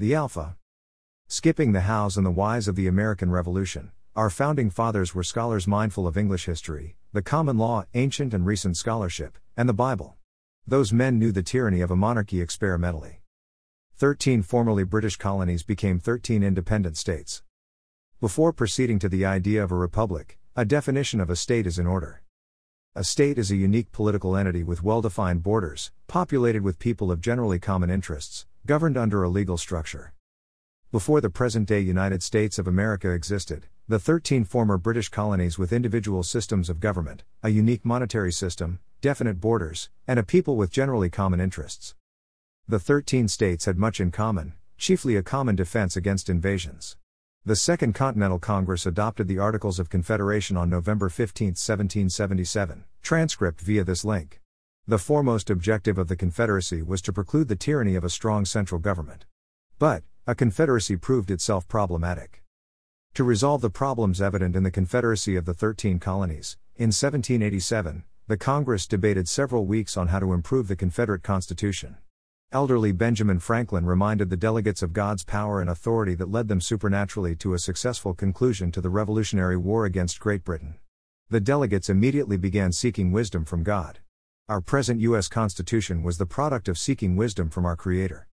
The Alpha. Skipping the hows and the whys of the American Revolution, our founding fathers were scholars mindful of English history, the common law, ancient and recent scholarship, and the Bible. Those men knew the tyranny of a monarchy experimentally. Thirteen formerly British colonies became thirteen independent states. Before proceeding to the idea of a republic, a definition of a state is in order. A state is a unique political entity with well defined borders, populated with people of generally common interests, governed under a legal structure. Before the present day United States of America existed, the 13 former British colonies with individual systems of government, a unique monetary system, definite borders, and a people with generally common interests. The 13 states had much in common, chiefly a common defense against invasions. The Second Continental Congress adopted the Articles of Confederation on November 15, 1777, transcript via this link. The foremost objective of the Confederacy was to preclude the tyranny of a strong central government. But, a confederacy proved itself problematic. To resolve the problems evident in the Confederacy of the Thirteen Colonies, in 1787, the Congress debated several weeks on how to improve the Confederate Constitution. Elderly Benjamin Franklin reminded the delegates of God's power and authority that led them supernaturally to a successful conclusion to the Revolutionary War against Great Britain. The delegates immediately began seeking wisdom from God. Our present U.S. Constitution was the product of seeking wisdom from our Creator.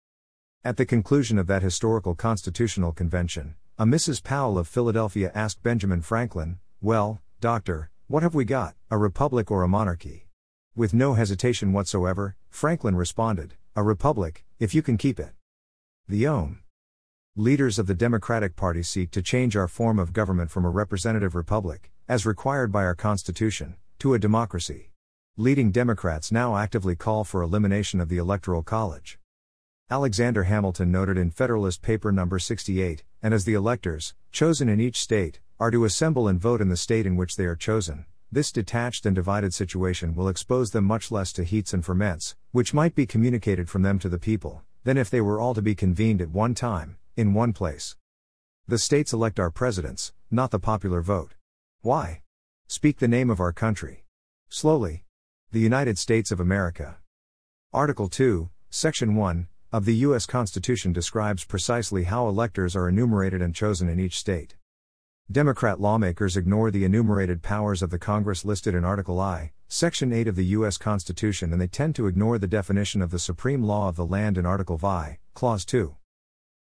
At the conclusion of that historical constitutional convention, a Mrs. Powell of Philadelphia asked Benjamin Franklin, Well, Doctor, what have we got, a republic or a monarchy? With no hesitation whatsoever, Franklin responded, a republic, if you can keep it. The OM. Leaders of the Democratic Party seek to change our form of government from a representative republic, as required by our Constitution, to a democracy. Leading Democrats now actively call for elimination of the Electoral College. Alexander Hamilton noted in Federalist Paper No. 68, and as the electors, chosen in each state, are to assemble and vote in the state in which they are chosen, this detached and divided situation will expose them much less to heats and ferments, which might be communicated from them to the people, than if they were all to be convened at one time, in one place. The states elect our presidents, not the popular vote. Why? Speak the name of our country. Slowly. The United States of America. Article 2, Section 1, of the U.S. Constitution describes precisely how electors are enumerated and chosen in each state. Democrat lawmakers ignore the enumerated powers of the Congress listed in Article I, Section 8 of the U.S. Constitution and they tend to ignore the definition of the supreme law of the land in Article V, Clause 2.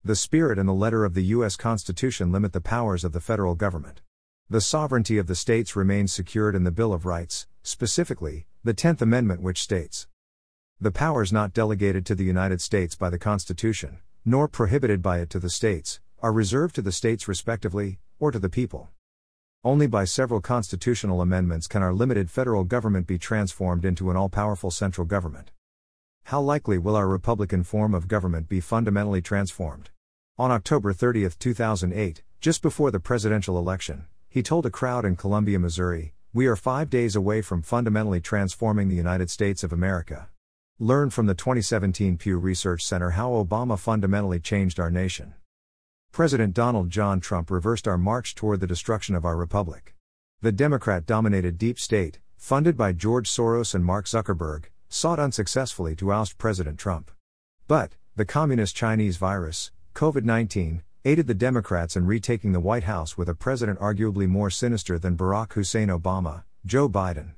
The spirit and the letter of the U.S. Constitution limit the powers of the federal government. The sovereignty of the states remains secured in the Bill of Rights, specifically, the Tenth Amendment, which states The powers not delegated to the United States by the Constitution, nor prohibited by it to the states, are reserved to the states respectively, or to the people. Only by several constitutional amendments can our limited federal government be transformed into an all powerful central government. How likely will our Republican form of government be fundamentally transformed? On October 30, 2008, just before the presidential election, he told a crowd in Columbia, Missouri, We are five days away from fundamentally transforming the United States of America. Learn from the 2017 Pew Research Center how Obama fundamentally changed our nation. President Donald John Trump reversed our march toward the destruction of our republic. The Democrat dominated deep state, funded by George Soros and Mark Zuckerberg, sought unsuccessfully to oust President Trump. But, the communist Chinese virus, COVID 19, aided the Democrats in retaking the White House with a president arguably more sinister than Barack Hussein Obama, Joe Biden.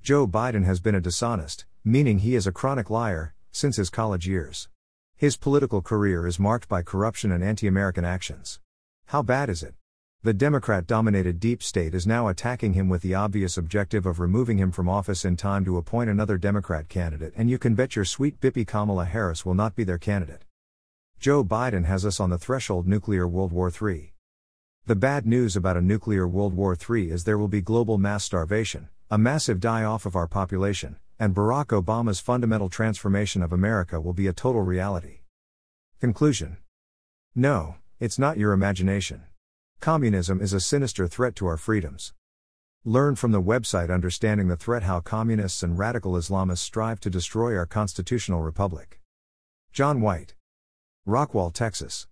Joe Biden has been a dishonest, meaning he is a chronic liar, since his college years. His political career is marked by corruption and anti American actions. How bad is it? The Democrat dominated deep state is now attacking him with the obvious objective of removing him from office in time to appoint another Democrat candidate, and you can bet your sweet bippy Kamala Harris will not be their candidate. Joe Biden has us on the threshold nuclear World War III. The bad news about a nuclear World War III is there will be global mass starvation, a massive die off of our population, and Barack Obama's fundamental transformation of America will be a total reality. Conclusion No, it's not your imagination. Communism is a sinister threat to our freedoms. Learn from the website Understanding the Threat How Communists and Radical Islamists Strive to Destroy Our Constitutional Republic. John White. Rockwall, Texas.